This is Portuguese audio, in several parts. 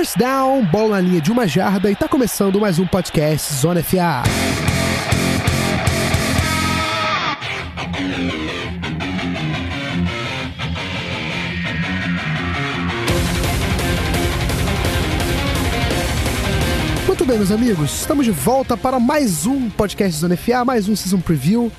First down, bola na linha de uma jarda e tá começando mais um podcast Zona FA. Muito bem, meus amigos, estamos de volta para mais um podcast Zona FA, mais um Season Preview.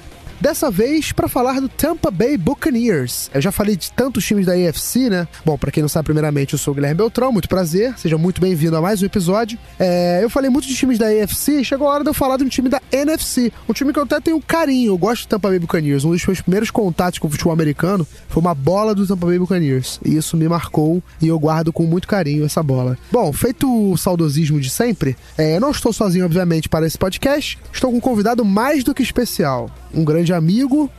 Dessa vez para falar do Tampa Bay Buccaneers. Eu já falei de tantos times da AFC, né? Bom, para quem não sabe, primeiramente, eu sou o Guilherme Beltrão, muito prazer, seja muito bem-vindo a mais um episódio. É, eu falei muito de times da AFC, chegou a hora de eu falar de um time da NFC, um time que eu até tenho carinho, eu gosto do Tampa Bay Buccaneers. Um dos meus primeiros contatos com o futebol americano foi uma bola do Tampa Bay Buccaneers, e isso me marcou e eu guardo com muito carinho essa bola. Bom, feito o saudosismo de sempre, é, não estou sozinho, obviamente, para esse podcast, estou com um convidado mais do que especial um grande amigo,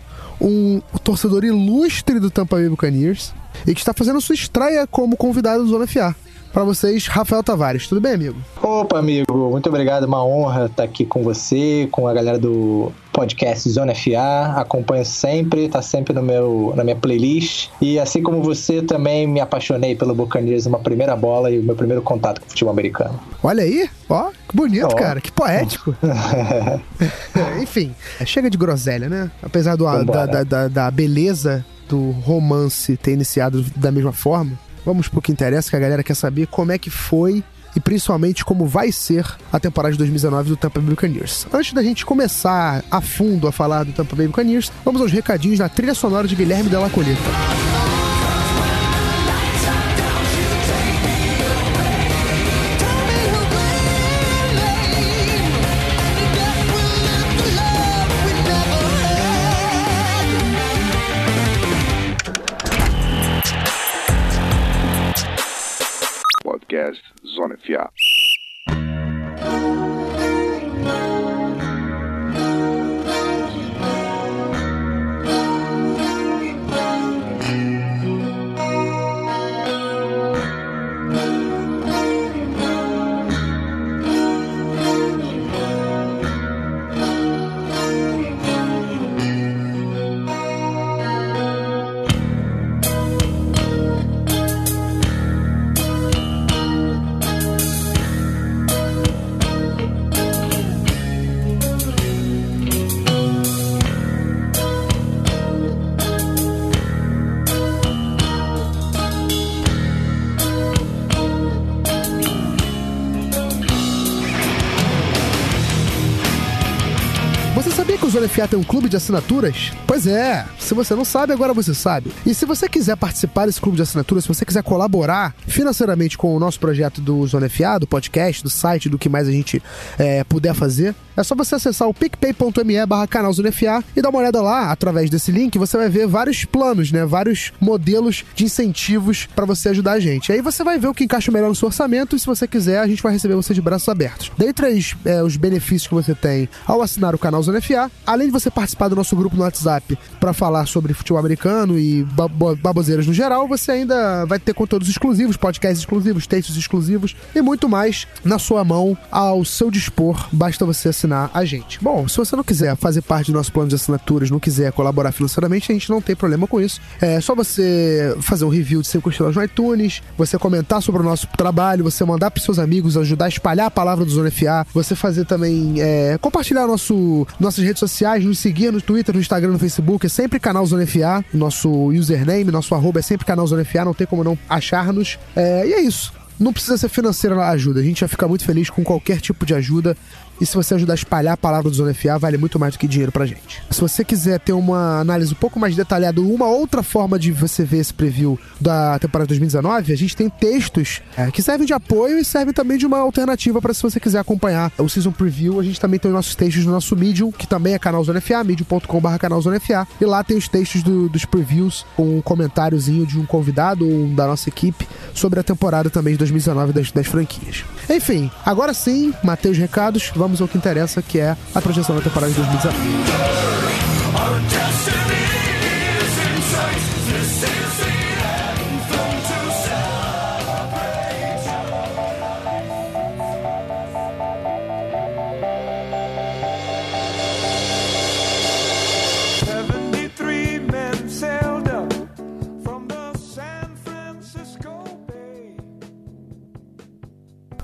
um torcedor ilustre do Tampa Bay Buccaneers e que está fazendo sua estreia como convidado do Zona FA. Para vocês, Rafael Tavares. Tudo bem, amigo? Opa, amigo. Muito obrigado. Uma honra estar aqui com você, com a galera do podcast Zona FA. Acompanho sempre, tá sempre no meu, na minha playlist. E assim como você, também me apaixonei pelo Buccaneers uma primeira bola e o meu primeiro contato com o futebol americano. Olha aí, ó, que bonito, oh. cara, que poético. Enfim, chega de groselha, né? Apesar do, da, da, da, da beleza do romance ter iniciado da mesma forma, Vamos pro que interessa, que a galera quer saber como é que foi e principalmente como vai ser a temporada de 2019 do Tampa Bay Buccaneers. Antes da gente começar a fundo a falar do Tampa Bay Buccaneers, vamos aos recadinhos da trilha sonora de Guilherme Della Coleta. Podcast Sonne Zona FA tem um clube de assinaturas? Pois é, se você não sabe, agora você sabe. E se você quiser participar desse clube de assinaturas, se você quiser colaborar financeiramente com o nosso projeto do Zona FA, do podcast, do site, do que mais a gente é, puder fazer, é só você acessar o picpay.me barra canal FA e dar uma olhada lá, através desse link, você vai ver vários planos, né? Vários modelos de incentivos para você ajudar a gente. Aí você vai ver o que encaixa melhor no seu orçamento e se você quiser, a gente vai receber você de braços abertos. Dentre é, os benefícios que você tem ao assinar o canal Zona FA, além de você participar do nosso grupo no WhatsApp para falar sobre futebol americano e baboseiras no geral, você ainda vai ter conteúdos exclusivos, podcasts exclusivos, textos exclusivos e muito mais na sua mão, ao seu dispor. Basta você assinar a gente. Bom, se você não quiser fazer parte do nosso plano de assinaturas, não quiser colaborar financeiramente, a gente não tem problema com isso. É só você fazer um review de 5 estrelas no iTunes, você comentar sobre o nosso trabalho, você mandar para seus amigos, ajudar a espalhar a palavra do Zona FA, você fazer também, é, compartilhar nosso, nossas redes sociais, nos seguir no Twitter, no Instagram, no Facebook, é sempre canal Zona FA, nosso username, nosso arroba é sempre canal Zona FA, não tem como não achar-nos. É, e é isso. Não precisa ser financeira a ajuda, a gente vai ficar muito feliz com qualquer tipo de ajuda. E se você ajudar a espalhar a palavra do Zona FA, vale muito mais do que dinheiro pra gente. Se você quiser ter uma análise um pouco mais detalhada, uma outra forma de você ver esse preview da temporada 2019, a gente tem textos é, que servem de apoio e servem também de uma alternativa para se você quiser acompanhar o Season Preview. A gente também tem os nossos textos no nosso Medium, que também é canal Zona FA, medium.com.br canal. E lá tem os textos do, dos previews com um comentáriozinho de um convidado ou da nossa equipe sobre a temporada também de 2019 das, das franquias. Enfim, agora sim, matei os recados, vamos vamos ao que interessa, que é a projeção da temporada de 2019.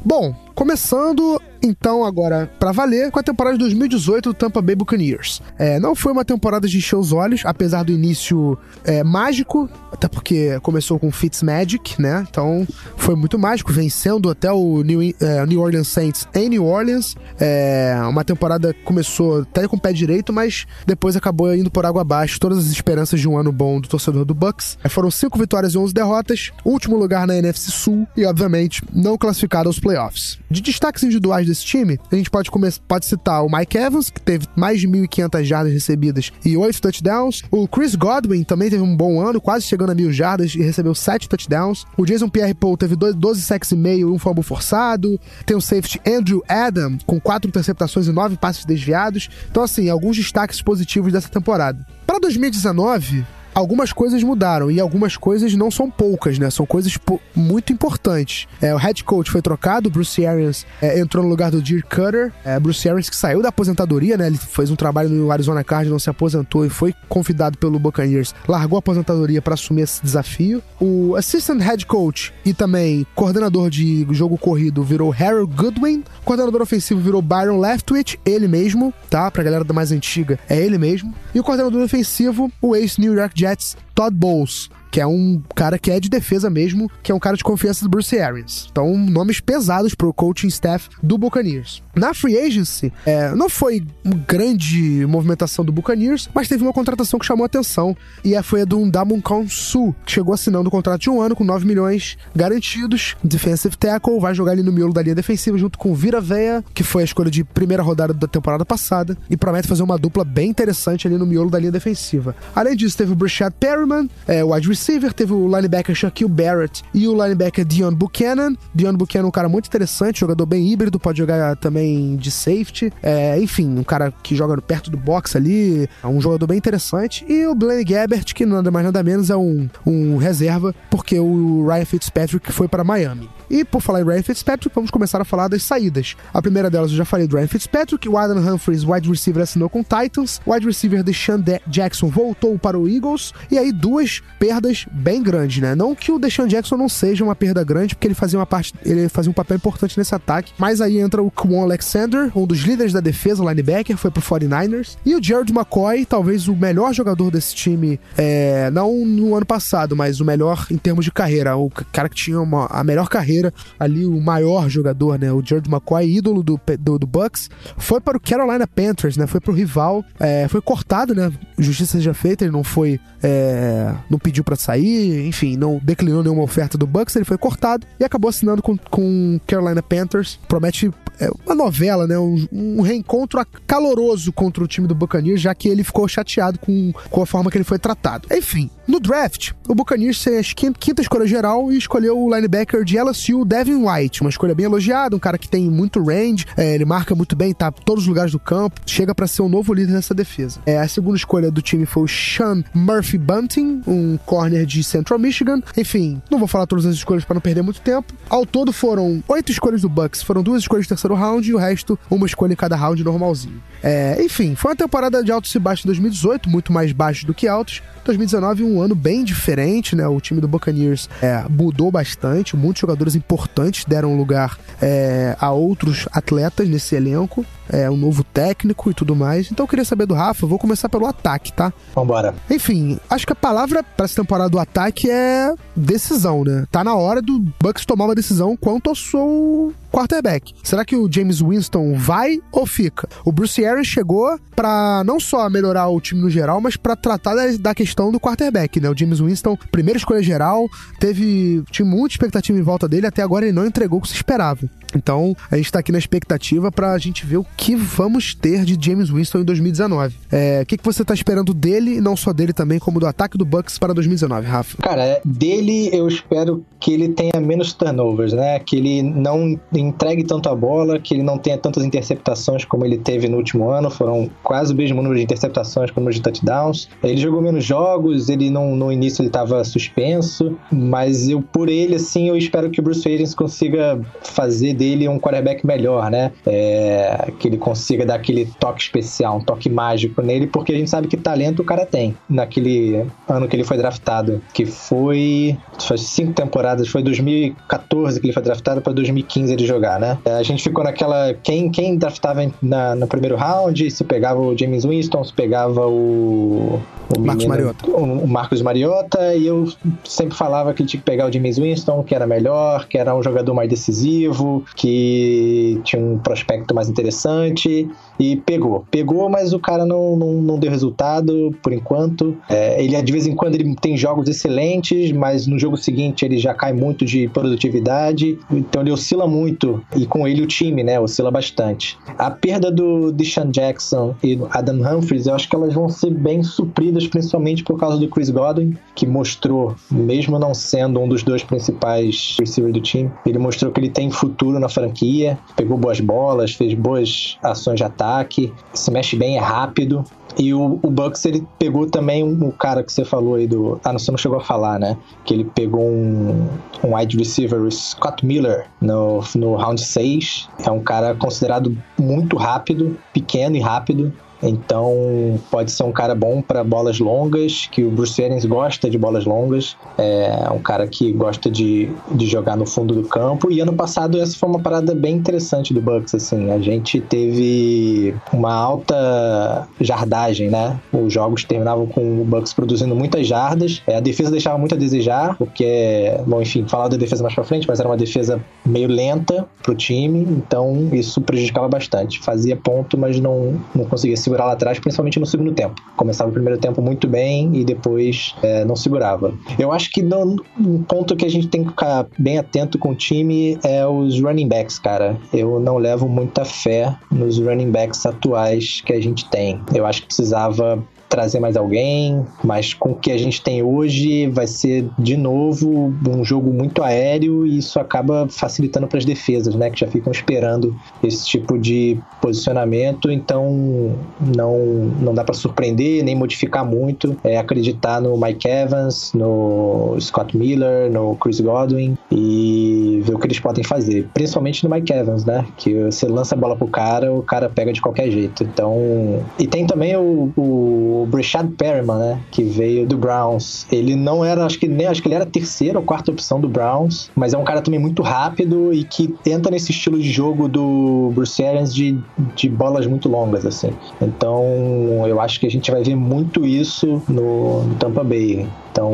Bom, começando então, agora, para valer, com a temporada de 2018 do Tampa Bay Buccaneers. É, não foi uma temporada de encher os olhos, apesar do início é, mágico, até porque começou com Fitzmagic, né? Então, foi muito mágico, vencendo até o New, é, New Orleans Saints em New Orleans. É, uma temporada começou até com o pé direito, mas depois acabou indo por água abaixo. Todas as esperanças de um ano bom do torcedor do Bucks. É, foram cinco vitórias e 11 derrotas, último lugar na NFC Sul e, obviamente, não classificado aos playoffs. De destaques individuais desse time, a gente pode, começar, pode citar o Mike Evans, que teve mais de 1.500 jardas recebidas e 8 touchdowns. O Chris Godwin também teve um bom ano, quase chegando a mil jardas e recebeu 7 touchdowns. O Jason Pierre-Paul teve 12 sacks e meio e um fumble forçado. Tem o safety Andrew Adam, com 4 interceptações e 9 passes desviados. Então, assim, alguns destaques positivos dessa temporada. Para 2019, algumas coisas mudaram e algumas coisas não são poucas, né? São coisas muito importantes. É, o head coach foi trocado, Bruce Arians é, entrou no lugar do Dirk Cutter. É, Bruce Arians que saiu da aposentadoria, né? Ele fez um trabalho no Arizona Cardinals, se aposentou e foi convidado pelo Buccaneers. Largou a aposentadoria para assumir esse desafio. O assistant head coach e também coordenador de jogo corrido virou Harold Goodwin. O coordenador ofensivo virou Byron Leftwich, ele mesmo, tá? Pra galera da mais antiga, é ele mesmo. E o coordenador ofensivo, o ex-New York Jets Jets, Todd Bowles, que é um cara que é de defesa mesmo, que é um cara de confiança do Bruce Arians. Então, nomes pesados pro coaching staff do Buccaneers. Na free agency, é, não foi grande movimentação do Buccaneers, mas teve uma contratação que chamou a atenção, e é, foi a do Damon Su, que chegou assinando um contrato de um ano com 9 milhões garantidos, defensive tackle, vai jogar ali no miolo da linha defensiva junto com Vira Veia, que foi a escolha de primeira rodada da temporada passada, e promete fazer uma dupla bem interessante ali no miolo da linha defensiva. Além disso, teve o Brashad Perryman, é, o wide receiver, teve o linebacker Shaquille Barrett e o linebacker Dion Buchanan. Dion Buchanan é um cara muito interessante, jogador bem híbrido, pode jogar também de safety. É, enfim, um cara que joga perto do box ali, é um jogador bem interessante. E o Blaine Gabbert, que nada mais nada menos é um, um reserva, porque o Ryan Fitzpatrick foi para Miami. E por falar em Ryan Fitzpatrick, vamos começar a falar das saídas. A primeira delas eu já falei do Ryan Fitzpatrick, o Adam Humphries, wide receiver, assinou com Titans, wide receiver Deshaun Jackson voltou para o Eagles, e aí duas perdas bem grandes, né? Não que o Deshaun Jackson não seja uma perda grande, porque ele fazia uma parte, ele fazia um papel importante nesse ataque, mas aí entra o Kwon Alexander, um dos líderes da defesa, linebacker, foi pro 49ers, e o Jared McCoy, talvez o melhor jogador desse time, é, não no ano passado, mas o melhor em termos de carreira, o cara que tinha uma, a melhor carreira carreira ali o maior jogador, né? O George McCoy, ídolo do, do, do Bucks, foi para o Carolina Panthers, né? Foi para o rival, é, foi cortado, né? Justiça seja feita, ele não foi, é, não pediu para sair, enfim, não declinou nenhuma oferta do Bucks, ele foi cortado e acabou assinando com, com Carolina Panthers. Promete é, uma novela, né? Um, um, reencontro caloroso contra o time do Buccaneers, já que ele ficou chateado com, com a forma que ele foi tratado. Enfim, no draft, o Buccaneers fez quinta, quinta escolha geral e escolheu o linebacker de LSU, Devin White. Uma escolha bem elogiada, um cara que tem muito range, é, ele marca muito bem, tá todos os lugares do campo, chega para ser o um novo líder nessa defesa. É, a segunda escolha do time foi o Sean Murphy Bunting, um corner de Central Michigan. Enfim, não vou falar todas as escolhas para não perder muito tempo. Ao todo foram oito escolhas do Bucks, foram duas escolhas de terceiro round e o resto uma escolha em cada round normalzinho. É, enfim, foi uma temporada de altos e baixos em 2018, muito mais baixos do que altos. 2019 um ano bem diferente, né? O time do Buccaneers é, mudou bastante, muitos jogadores importantes deram lugar é, a outros atletas nesse elenco, é, um novo técnico e tudo mais. Então eu queria saber do Rafa, vou começar pelo ataque, tá? Vambora. Enfim, acho que a palavra para essa temporada do ataque é decisão, né? Tá na hora do Bucks tomar uma decisão quanto ao seu quarterback. Será que o James Winston vai ou fica? O Bruce Arians chegou para não só melhorar o time no geral, mas para tratar da, da, questão do quarterback, né? O James Winston, primeira escolha geral, teve tinha muita expectativa em volta dele, até agora ele não entregou o que se esperava. Então, a gente tá aqui na expectativa pra gente ver o que vamos ter de James Winston em 2019. É, o que, que você tá esperando dele, não só dele também, como do ataque do Bucks para 2019, Rafa? Cara, é, dele eu espero que ele tenha menos turnovers, né? Que ele não entregue tanto a bola, que ele não tenha tantas interceptações como ele teve no último ano. Foram quase o mesmo número de interceptações como de touchdowns. Ele jogou menos jogos, ele não, no início ele tava suspenso, mas eu, por ele, assim, eu espero que o Bruce Arians consiga fazer dele um quarterback melhor, né? É, que que ele consiga dar aquele toque especial, um toque mágico nele, porque a gente sabe que talento o cara tem. Naquele ano que ele foi draftado, que foi. Faz cinco temporadas, foi 2014 que ele foi draftado para 2015 ele jogar, né? É, a gente ficou naquela. Quem, quem draftava na, no primeiro round, se pegava o James Winston, se pegava o. O Marcos menino, Mariota. O, o Marcos Mariota, e eu sempre falava que tinha que pegar o James Winston, que era melhor, que era um jogador mais decisivo, que tinha um prospecto mais interessante, e pegou. Pegou, mas o cara não, não, não deu resultado por enquanto. É, ele, de vez em quando, ele tem jogos excelentes, mas no jogo seguinte ele já cai muito de produtividade, então ele oscila muito, e com ele o time, né, oscila bastante. A perda do Deshaun Jackson e do Adam Humphries, eu acho que elas vão ser bem supridas, principalmente por causa do Chris Godwin, que mostrou, mesmo não sendo um dos dois principais receivers do time, ele mostrou que ele tem futuro na franquia, pegou boas bolas, fez boas ações de ataque, se mexe bem, é rápido. E o, o Bucks, ele pegou também um, um, cara que você falou aí do. Ah, não, você não chegou a falar, né? Que ele pegou um, um wide receiver, o Scott Miller, no, no round 6. É um cara considerado muito rápido, pequeno e rápido. Então pode ser um cara bom para bolas longas, que o Bruce Arians gosta de bolas longas, é um cara que gosta de, de jogar no fundo do campo. E ano passado essa foi uma parada bem interessante do Bucks, assim, a gente teve uma alta jardagem, né? Os jogos terminavam com o Bucks produzindo muitas jardas, é, a defesa deixava muito a desejar, porque, bom, enfim, falar da defesa mais para frente, mas era uma defesa meio lenta pro time, então isso prejudicava bastante. Fazia ponto, mas não, não conseguia se segurar lá atrás, principalmente no segundo tempo. Começava o primeiro tempo muito bem e depois é, não segurava. Eu acho que não, um ponto que a gente tem que ficar bem atento com o time é os running backs, cara. Eu não levo muita fé nos running backs atuais que a gente tem. Eu acho que precisava trazer mais alguém, mas com o que a gente tem hoje vai ser de novo um jogo muito aéreo e isso acaba facilitando para as defesas, né, que já ficam esperando esse tipo de posicionamento, então não não dá para surpreender nem modificar muito, é acreditar no Mike Evans, no Scott Miller, no Chris Godwin e ver o que eles podem fazer, principalmente no Mike Evans, né, que você lança a bola pro cara, o cara pega de qualquer jeito. Então, e tem também o, o o Brashad Perriman, né? Que veio do Browns. Ele não era, acho que nem acho que ele era a terceira ou quarta opção do Browns, mas é um cara também muito rápido e que entra nesse estilo de jogo do Bruce Arians de, de bolas muito longas, assim. Então, eu acho que a gente vai ver muito isso no, no Tampa Bay. Então,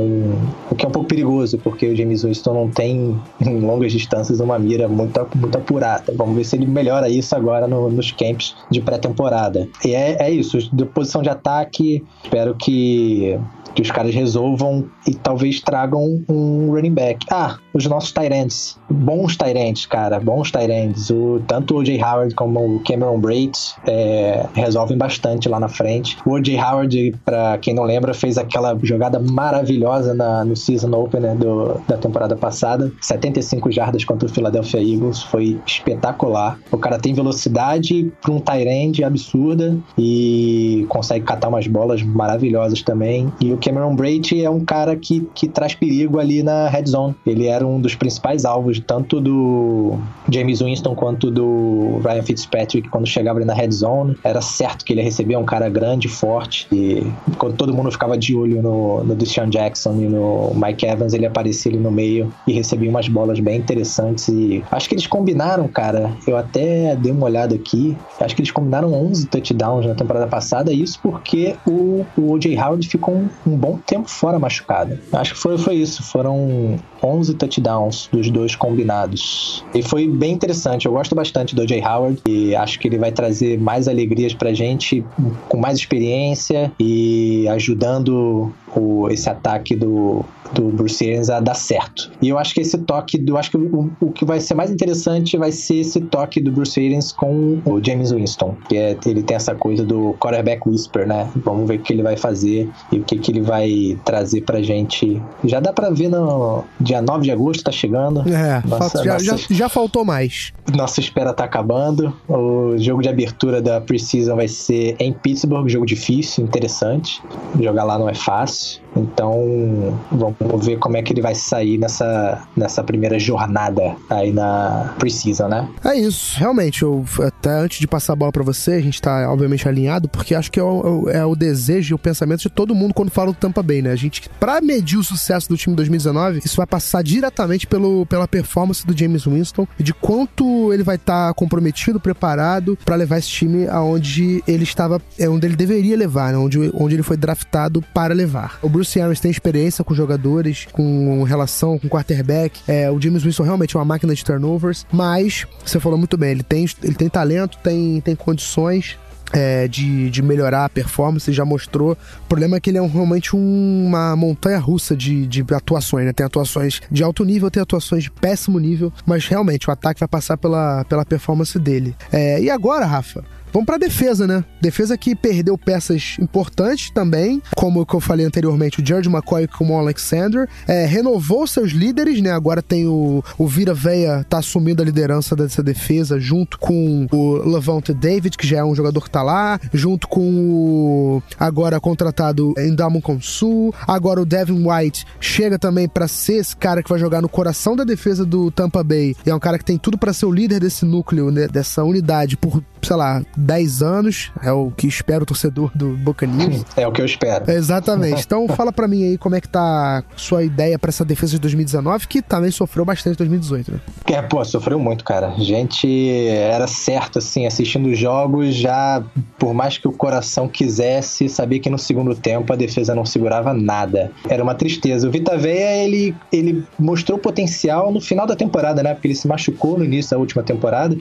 o que é um pouco perigoso, porque o James Winston não tem em longas distâncias uma mira muito, muito apurada. Vamos ver se ele melhora isso agora no, nos camps de pré-temporada. E é, é isso, de posição de ataque, espero que que os caras resolvam e talvez tragam um running back. Ah, os nossos Tyrants. Bons Tyrants, cara. Bons Tyrants. O, tanto o O.J. Howard como o Cameron Braid é, resolvem bastante lá na frente. O O.J. Howard, para quem não lembra, fez aquela jogada maravilhosa na, no season opener do, da temporada passada. 75 jardas contra o Philadelphia Eagles. Foi espetacular. O cara tem velocidade para um Tyrant absurda e consegue catar umas bolas maravilhosas também. E o Cameron Brady é um cara que, que traz perigo ali na red zone. Ele era um dos principais alvos, tanto do James Winston quanto do Ryan Fitzpatrick, quando chegava ali na red zone. Era certo que ele recebia um cara grande, forte. E quando todo mundo ficava de olho no, no Deshaun Jackson e no Mike Evans, ele aparecia ali no meio e recebia umas bolas bem interessantes. E acho que eles combinaram, cara. Eu até dei uma olhada aqui. Acho que eles combinaram 11 touchdowns na temporada passada. Isso porque o, o O.J. Howard ficou um, um bom tempo fora machucado. Acho que foi, foi isso. Foram 11 touchdowns dos dois combinados. E foi bem interessante. Eu gosto bastante do Jay Howard e acho que ele vai trazer mais alegrias pra gente com mais experiência e ajudando o, esse ataque do, do Bruce Arians a dar certo. E eu acho que esse toque, eu acho que o, o que vai ser mais interessante vai ser esse toque do Bruce Arians com o James Winston, que é, ele tem essa coisa do quarterback whisper, né? Vamos ver o que ele vai fazer e o que, que ele vai trazer pra gente. Já dá pra ver no dia 9 de agosto, tá chegando. É, nossa, já, nossa, já, já, faltou mais. Nossa espera tá acabando. O jogo de abertura da Precision vai ser em Pittsburgh, jogo difícil, interessante. Jogar lá não é fácil. Então, vamos ver como é que ele vai sair nessa, nessa primeira jornada aí na Precisa, né? É isso. Realmente, eu, até antes de passar a bola para você, a gente tá obviamente alinhado, porque acho que é o, é o desejo e o pensamento de todo mundo quando fala do Tampa Bay, né? A gente, pra medir o sucesso do time 2019, isso vai passar diretamente pelo, pela performance do James Winston e de quanto ele vai estar tá comprometido, preparado para levar esse time aonde ele estava, é onde ele deveria levar, né? onde, onde ele foi draftado para levar. O Bruce Arians tem experiência com jogadores, com relação com quarterback. É, o James Winston realmente é uma máquina de turnovers, mas você falou muito bem, ele tem, ele tem talento, tem, tem condições, é, de, de melhorar a performance, já mostrou. O problema é que ele é um, realmente um, uma montanha russa de, de atuações, né? Tem atuações de alto nível, tem atuações de péssimo nível, mas realmente o ataque vai passar pela, pela performance dele. É, e agora, Rafa? Vamos para defesa, né? Defesa que perdeu peças importantes também, como eu falei anteriormente, o George McCoy com o Alexander, é, renovou seus líderes, né? Agora tem o, o Vira Veia tá assumindo a liderança dessa defesa junto com o Levante David, que já é um jogador que tá lá, junto com o agora contratado Endamo Consul, agora o Devin White chega também para ser esse cara que vai jogar no coração da defesa do Tampa Bay. E é um cara que tem tudo para ser o líder desse núcleo, né? dessa unidade por sei lá, 10 anos, é o que espera o torcedor do Buccaneers. É o que eu espero. Exatamente. Então fala para mim aí como é que tá sua ideia para essa defesa de 2019, que também sofreu bastante em 2018, né? É, pô, sofreu muito, cara. A gente era certo, assim, assistindo os jogos, já, por mais que o coração quisesse, sabia que no segundo tempo a defesa não segurava nada. Era uma tristeza. O Vita Veia, ele, ele mostrou potencial no final da temporada, né? Porque ele se machucou no início da última temporada,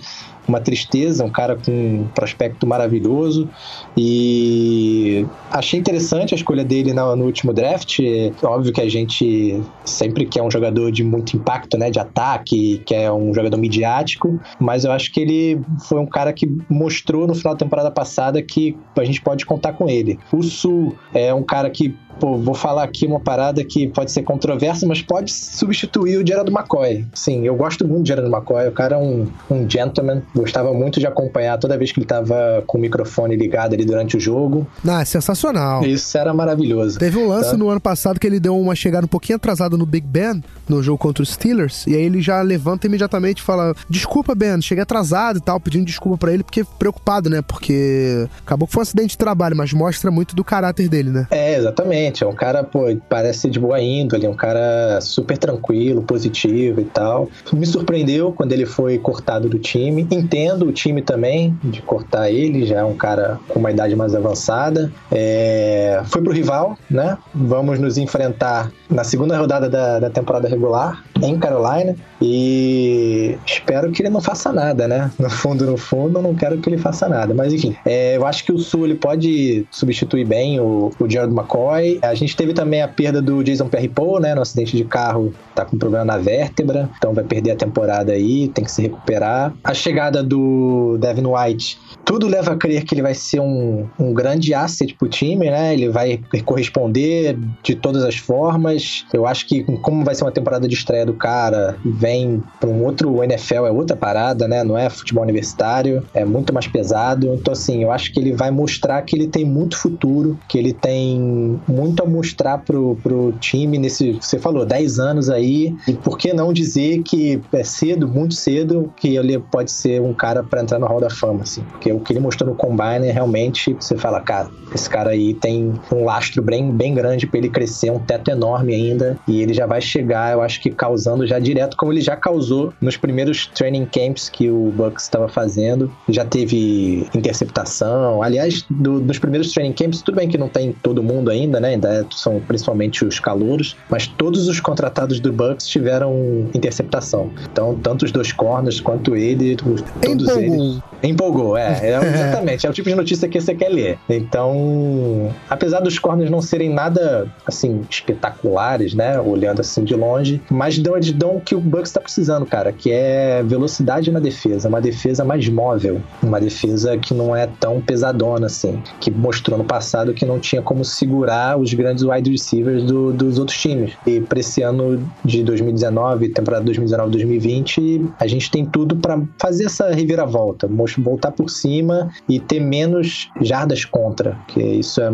uma tristeza, um cara com um prospecto maravilhoso e achei interessante a escolha dele no, no último draft. É óbvio que a gente sempre quer um jogador de muito impacto, né, de ataque, que é um jogador midiático, mas eu acho que ele foi um cara que mostrou no final da temporada passada que a gente pode contar com ele. O Sul é um cara que pô, vou falar aqui uma parada que pode ser controversa, mas pode substituir o Gerald McCoy. Sim, eu gosto muito de Gerald McCoy, o cara é um, um gentleman, gostava muito de acompanhar toda vez que ele tava com o microfone ligado ali durante o jogo. Ah, é sensacional. Isso era maravilhoso. Teve um lance tá? no ano passado que ele deu uma chegada um pouquinho atrasada no Big Ben, no jogo contra os Steelers, e aí ele já levanta imediatamente e fala: Desculpa, Ben, cheguei atrasado e tal, pedindo desculpa para ele, porque preocupado, né? Porque acabou que foi um acidente de trabalho, mas mostra muito do caráter dele, né? É, exatamente. É um cara, pô, parece ser de boa índole, é um cara super tranquilo, positivo e tal. Me surpreendeu quando ele foi cortado do time. Entendo o time também de cortar ele, já é um cara com uma idade mais avançada. É... Foi pro rival, né? Vamos nos enfrentar na segunda rodada da, da temporada regular em Carolina e espero que ele não faça nada, né? No fundo, no fundo, não quero que ele faça nada. Mas enfim, é, eu acho que o Sul ele pode substituir bem o, o Gerald McCoy. A gente teve também a perda do Jason Perry-Paul, né? No acidente de carro, tá com problema na vértebra, então vai perder a temporada aí, tem que se recuperar. A chegada do Devin White tudo leva a crer que ele vai ser um, um grande asset pro time, né? Ele vai corresponder de todas as formas. Eu acho que, como vai ser uma temporada de estreia do cara, vem para um outro NFL, é outra parada, né? Não é futebol universitário, é muito mais pesado. Então, assim, eu acho que ele vai mostrar que ele tem muito futuro, que ele tem muito a mostrar pro, pro time nesse, você falou, 10 anos aí. E por que não dizer que é cedo, muito cedo, que ele pode ser um cara para entrar no Hall da Fama, assim? Porque o que ele mostrou no Combine, realmente, você fala, cara, esse cara aí tem um lastro bem, bem grande para ele crescer, um teto enorme ainda, e ele já vai chegar, eu acho que causando já direto, como ele já causou nos primeiros training camps que o Bucks estava fazendo. Já teve interceptação. Aliás, do, nos primeiros training camps, tudo bem que não tem todo mundo ainda, né? Ainda é, são principalmente os calouros, mas todos os contratados do Bucks tiveram interceptação. Então, tanto os dois corners quanto ele, todos Empolgou. eles. Empolgou, é. É exatamente. É o tipo de notícia que você quer ler. Então, apesar dos corners não serem nada, assim, espetaculares, né? Olhando assim de longe, mas dão, eles dão o que o Bucks está precisando, cara, que é velocidade na defesa. Uma defesa mais móvel. Uma defesa que não é tão pesadona, assim. Que mostrou no passado que não tinha como segurar os grandes wide receivers do, dos outros times. E para esse ano de 2019, temporada 2019-2020, a gente tem tudo para fazer essa reviravolta, voltar por cima e ter menos jardas contra, que isso é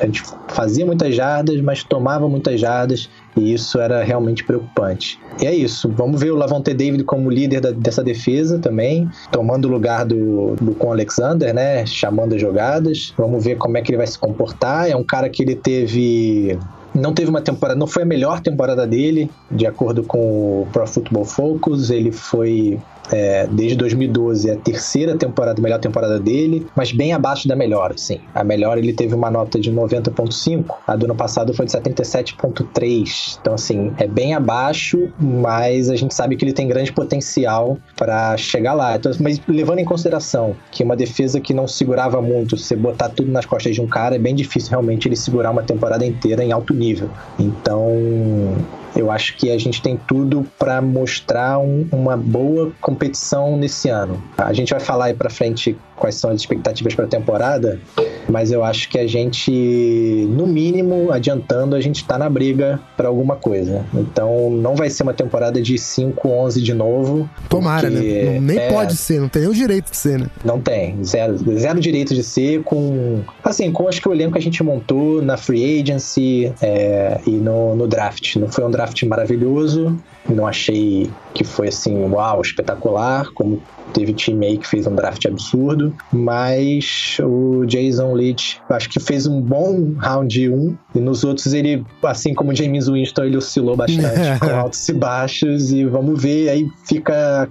a gente fazia muitas jardas, mas tomava muitas jardas e isso era realmente preocupante. E é isso. Vamos ver o Lavonte David como líder da, dessa defesa também, tomando o lugar do, do com Alexander, né? Chamando as jogadas. Vamos ver como é que ele vai se comportar. É um cara que ele teve não teve uma temporada, não foi a melhor temporada dele, de acordo com o Pro Football Focus. Ele foi é, desde 2012 é a terceira temporada, melhor temporada dele, mas bem abaixo da melhor, assim. A melhor ele teve uma nota de 90.5, a do ano passado foi de 77.3. Então, assim, é bem abaixo, mas a gente sabe que ele tem grande potencial para chegar lá. Então, mas levando em consideração que uma defesa que não segurava muito, você botar tudo nas costas de um cara, é bem difícil realmente ele segurar uma temporada inteira em alto nível. Então, eu acho que a gente tem tudo para mostrar um, uma boa competição nesse ano. A gente vai falar aí para frente quais são as expectativas para a temporada, mas eu acho que a gente, no mínimo, adiantando, a gente está na briga para alguma coisa. Então não vai ser uma temporada de 5-11 de novo. Tomara, né? Não, nem é, pode ser, não tem nem o direito de ser, né? Não tem, zero, zero direito de ser com. Assim, com acho que o elenco que a gente montou na free agency é, e no, no draft. Não foi um draft maravilhoso, não achei que foi assim, uau, espetacular, como teve time aí que fez um draft absurdo, mas o Jason Leach acho que fez um bom round 1 e nos outros ele, assim como o James Winston, ele oscilou bastante com altos e baixos. E vamos ver, aí fica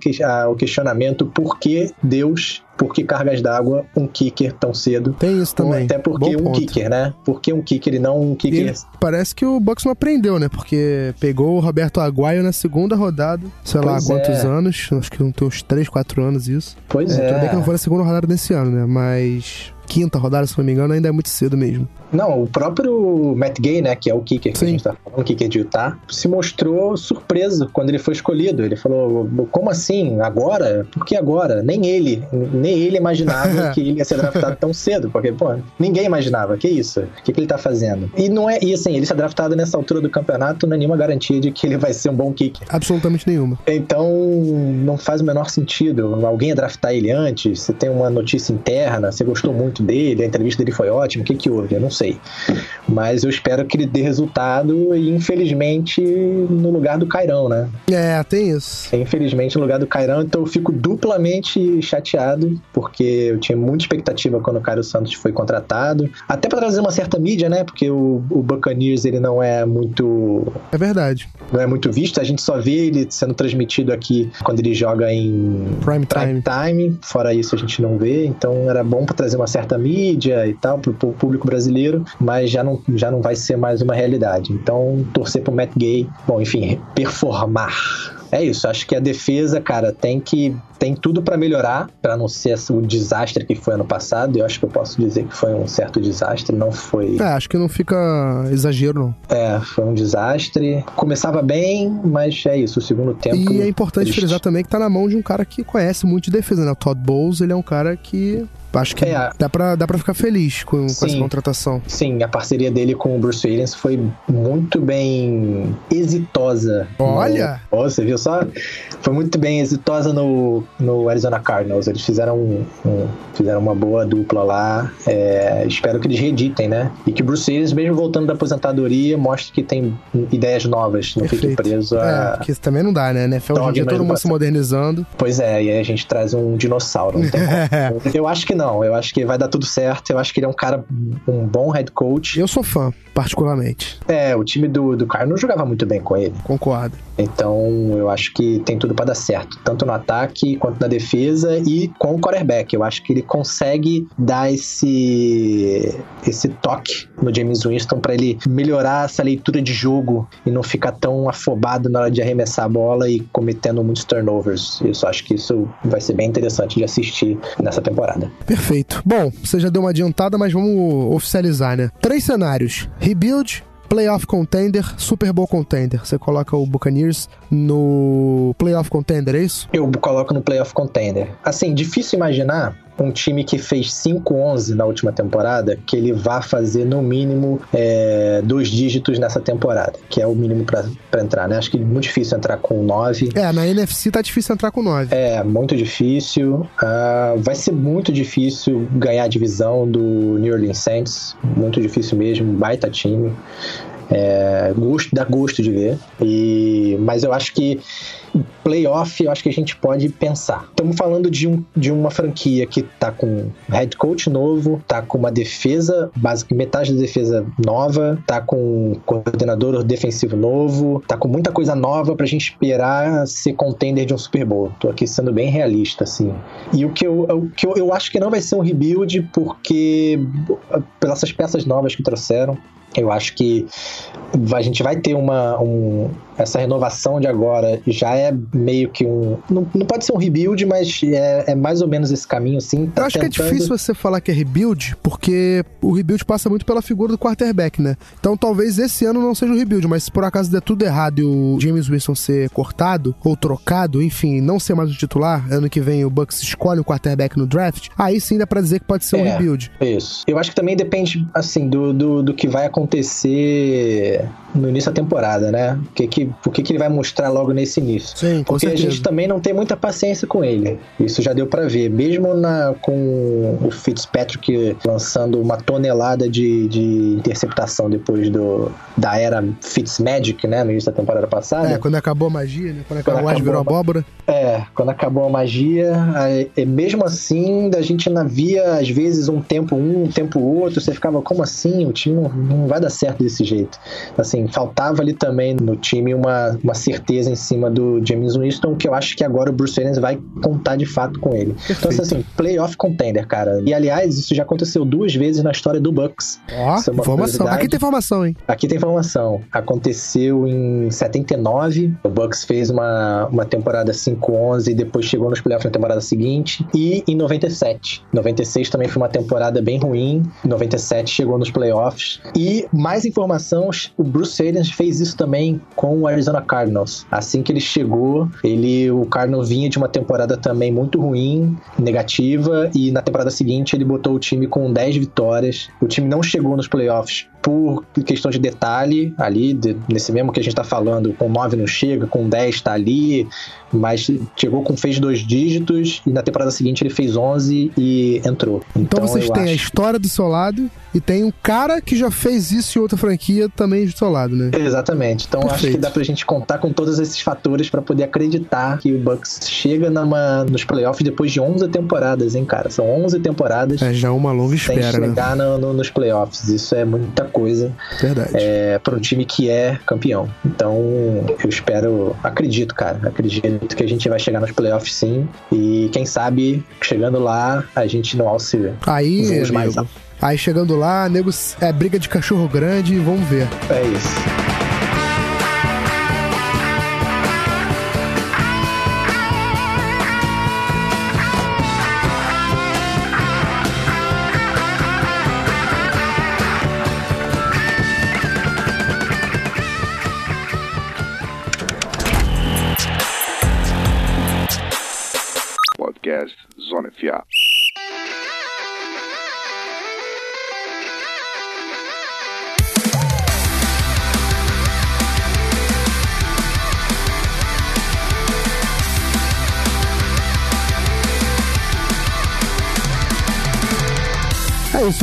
o questionamento por que Deus por que cargas d'água um kicker tão cedo? Tem isso também. Até porque Bom um ponto. kicker, né? Por que um kicker e não um kicker? E parece que o Bucks não aprendeu, né? Porque pegou o Roberto Aguaio na segunda rodada, sei pois lá quantos é. anos, acho que tem uns 3, 4 anos isso. Pois é. é. Tudo bem que não foi na segunda rodada desse ano, né? Mas quinta rodada, se não me engano, ainda é muito cedo mesmo. Não, o próprio Matt Gay, né, que é o kicker que Sim. a gente tá falando, o kicker de Utah, se mostrou surpreso quando ele foi escolhido. Ele falou, como assim? Agora? Por que agora? Nem ele, nem ele imaginava que ele ia ser draftado tão cedo, porque, pô, ninguém imaginava. Que isso? O que, que ele tá fazendo? E não é, e assim, ele ser draftado nessa altura do campeonato não é nenhuma garantia de que ele vai ser um bom kicker. Absolutamente nenhuma. Então, não faz o menor sentido. Alguém ia draftar ele antes, você tem uma notícia interna, você gostou muito dele, a entrevista dele foi ótima, o que que houve? Eu não sei. Mas eu espero que ele dê resultado e, infelizmente, no lugar do Cairão, né? É, tem isso. Infelizmente, no lugar do Cairão, então eu fico duplamente chateado, porque eu tinha muita expectativa quando o Cairo Santos foi contratado. Até para trazer uma certa mídia, né? Porque o, o Buccaneers, ele não é muito... É verdade. Não é muito visto. A gente só vê ele sendo transmitido aqui quando ele joga em prime time. Prime time. Fora isso, a gente não vê. Então, era bom para trazer uma certa mídia e tal, pro público brasileiro mas já não, já não vai ser mais uma realidade. Então, torcer pro Matt Gay, bom, enfim, performar é isso, acho que a defesa, cara, tem que tem tudo para melhorar, para não ser o desastre que foi ano passado. Eu acho que eu posso dizer que foi um certo desastre, não foi. É, acho que não fica exagero, não. É, foi um desastre. Começava bem, mas é isso, o segundo tempo. E é importante triste. frisar também que tá na mão de um cara que conhece muito de defesa, né? O Todd Bowles, ele é um cara que Acho que é, dá, pra, dá pra ficar feliz com, sim, com, essa contratação. Sim, a parceria dele com o Bruce Williams foi muito bem exitosa. Olha! No, oh, você viu só? Foi muito bem exitosa no, no Arizona Cardinals. Eles fizeram, um, um, fizeram uma boa dupla lá. É, espero que eles reeditem, né? E que o Bruce Williams, mesmo voltando da aposentadoria, mostre que tem ideias novas, não Perfeito. fique preso a. É, porque isso também não dá, né? NFL hoje em dia todo mundo se modernizando. Pois é, e aí a gente traz um dinossauro. Eu acho que não não. Eu acho que vai dar tudo certo. Eu acho que ele é um cara, um bom head coach. Eu sou fã, particularmente. É, o time do, do Carlos não jogava muito bem com ele. Concordo. Então, eu acho que tem tudo para dar certo, tanto no ataque quanto na defesa e com o quarterback. Eu acho que ele consegue dar esse esse toque no James Winston para ele melhorar essa leitura de jogo e não ficar tão afobado na hora de arremessar a bola e cometendo muitos turnovers. Eu só acho que isso vai ser bem interessante de assistir nessa temporada. Perfeito. Bom, você já deu uma adiantada, mas vamos oficializar, né? Três cenários: rebuild, playoff contender, Super Bowl contender. Você coloca o Buccaneers no playoff contender, é isso? Eu coloco no playoff contender. Assim, difícil imaginar um time que fez 5-11 na última temporada, que ele vá fazer no mínimo é, dois dígitos nessa temporada, que é o mínimo para entrar, né? Acho que é muito difícil entrar com 9. É, na NFC tá difícil entrar com 9. É, muito difícil. Uh, vai ser muito difícil ganhar a divisão do New Orleans Saints, muito difícil mesmo, baita time. É, gosto, dá gosto de ver. E, mas eu acho que playoff, eu acho que a gente pode pensar. Estamos falando de, um, de uma franquia que tá com head coach novo, tá com uma defesa, basicamente metade da defesa nova, tá com coordenador defensivo novo, tá com muita coisa nova pra gente esperar ser contender de um Super Bowl. Tô aqui sendo bem realista, assim. E o que eu, o que eu, eu acho que não vai ser um rebuild, porque pelas peças novas que trouxeram, eu acho que a gente vai ter uma, um, essa renovação de agora já é meio que um. Não, não pode ser um rebuild, mas é, é, mais ou menos esse caminho, assim. Tá Eu acho tentando... que é difícil você falar que é rebuild, porque o rebuild passa muito pela figura do quarterback, né? Então talvez esse ano não seja um rebuild, mas se por acaso der tudo errado e o James Wilson ser cortado ou trocado, enfim, não ser mais o titular, ano que vem o Bucks escolhe o quarterback no draft, aí sim dá pra dizer que pode ser um é, rebuild. Isso. Eu acho que também depende, assim, do, do, do que vai acontecer no início da temporada, né? O que, que, o que, que ele vai mostrar logo nesse início. Sim, com Porque certeza. a gente também não tem muita paciência com ele. Isso já deu para ver. Mesmo na, com o Fitzpatrick lançando uma tonelada de, de interceptação depois do, da era Fitzmagic, né? No início da temporada passada. É, quando acabou a magia, né? Quando, quando acabou, acabou virou abóbora. É, quando acabou a magia, aí, mesmo assim, a gente ainda via, às vezes, um tempo um, um tempo outro, você ficava, como assim? O time não, não vai dar certo desse jeito. Assim, faltava ali também no time uma, uma certeza em cima do James Winston, que eu acho que agora o Bruce Arians vai contar de fato com ele. Perfeito. Então, assim, playoff contender, cara. E aliás, isso já aconteceu duas vezes na história do Bucks. Ó, oh, informação. Aqui tem informação, hein? Aqui tem informação. Aconteceu em 79. O Bucks fez uma, uma temporada 5-11 e depois chegou nos playoffs na temporada seguinte. E em 97. 96 também foi uma temporada bem ruim. Em 97 chegou nos playoffs. E mais informação, o Bruce Bruce Arians fez isso também com o Arizona Cardinals. Assim que ele chegou, ele o Cardinals vinha de uma temporada também muito ruim, negativa, e na temporada seguinte ele botou o time com 10 vitórias. O time não chegou nos playoffs por questão de detalhe ali, de, nesse mesmo que a gente tá falando, com 9 não chega, com 10 tá ali, mas chegou com fez dois dígitos e na temporada seguinte ele fez 11 e entrou. Então, então vocês têm acho... a história do seu lado e tem um cara que já fez isso em outra franquia também do seu lado, né? Exatamente. Então Perfeito. acho que dá pra gente contar com todos esses fatores para poder acreditar que o Bucks chega numa, nos playoffs depois de 11 temporadas, hein, cara? São 11 temporadas. É já uma longa espera, sem chegar né? no, no, nos playoffs. Isso é muita coisa. É, para um time que é campeão. Então eu espero, acredito, cara, acredito que a gente vai chegar nos playoffs sim. E quem sabe, chegando lá, a gente não alce Aí, amigo, mais Aí chegando lá, nego, é briga de cachorro grande, vamos ver. É isso.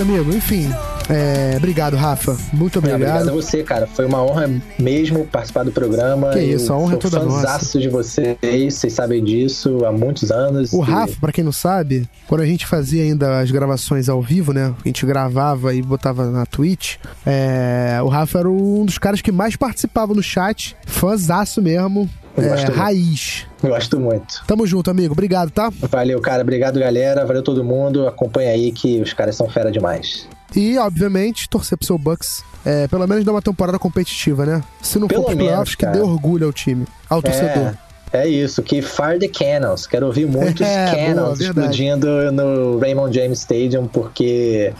Isso, amigo. Enfim, é, obrigado, Rafa. Muito obrigado. obrigado a você, cara. Foi uma honra mesmo participar do programa. Que isso, a honra é toda nossa. de vocês, vocês sabem disso há muitos anos. O e... Rafa, para quem não sabe, quando a gente fazia ainda as gravações ao vivo, né? A gente gravava e botava na Twitch. É, o Rafa era um dos caras que mais participava no chat. Fãzaço mesmo. É, raiz. Gosto muito. Tamo junto, amigo. Obrigado, tá? Valeu, cara. Obrigado, galera. Valeu todo mundo. Acompanha aí que os caras são fera demais. E, obviamente, torcer pro seu Bucks. É, pelo menos dar uma temporada competitiva, né? Se não Pelo for pros playoffs, que dê orgulho ao time, ao torcedor. É. É isso, que Fire the Cannons. Quero ouvir muitos É, Cannons boa, explodindo no Raymond James Stadium, porque,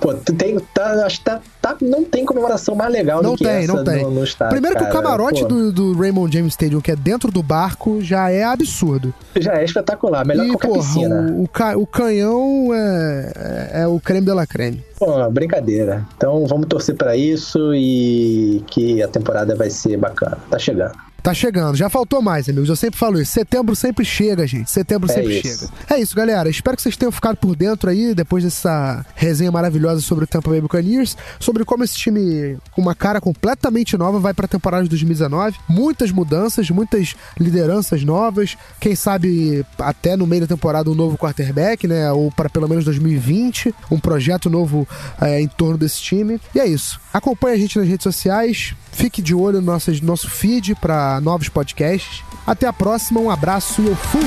pô, tem, tá, acho que tá, tá- não tem comemoração mais legal Não do que tem, essa não tem. No, no estádio. Primeiro que o cara. camarote Pô, do, do Raymond James Stadium, que é dentro do barco, já é absurdo. Já é espetacular, melhor que e, qualquer porra, piscina. o, o, ca- o canhão é, é, é o creme de la creme. Pô, brincadeira. Então vamos torcer pra isso e que a temporada vai ser bacana. Tá chegando. Tá chegando, já faltou mais, amigos. Eu sempre falo isso. Setembro sempre chega, gente. Setembro É sempre isso. chega. É isso, galera. Espero que vocês tenham ficado por dentro aí, depois dessa resenha maravilhosa sobre o Tampa Bay Buccaneers, sobre como esse time, com uma cara completamente nova, vai pra temporada de 2019. Muitas mudanças, muitas lideranças novas. Quem sabe até no meio da temporada um novo quarterback, né? Ou para pelo menos 2020. Um projeto novo é, em torno desse time. E é isso. Acompanhe a gente nas redes sociais. Fique de olho no nosso, nosso feed para novos podcasts. Até a próxima, um abraço e eu fui!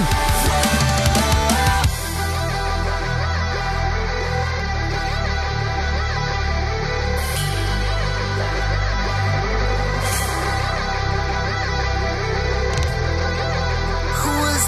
Who was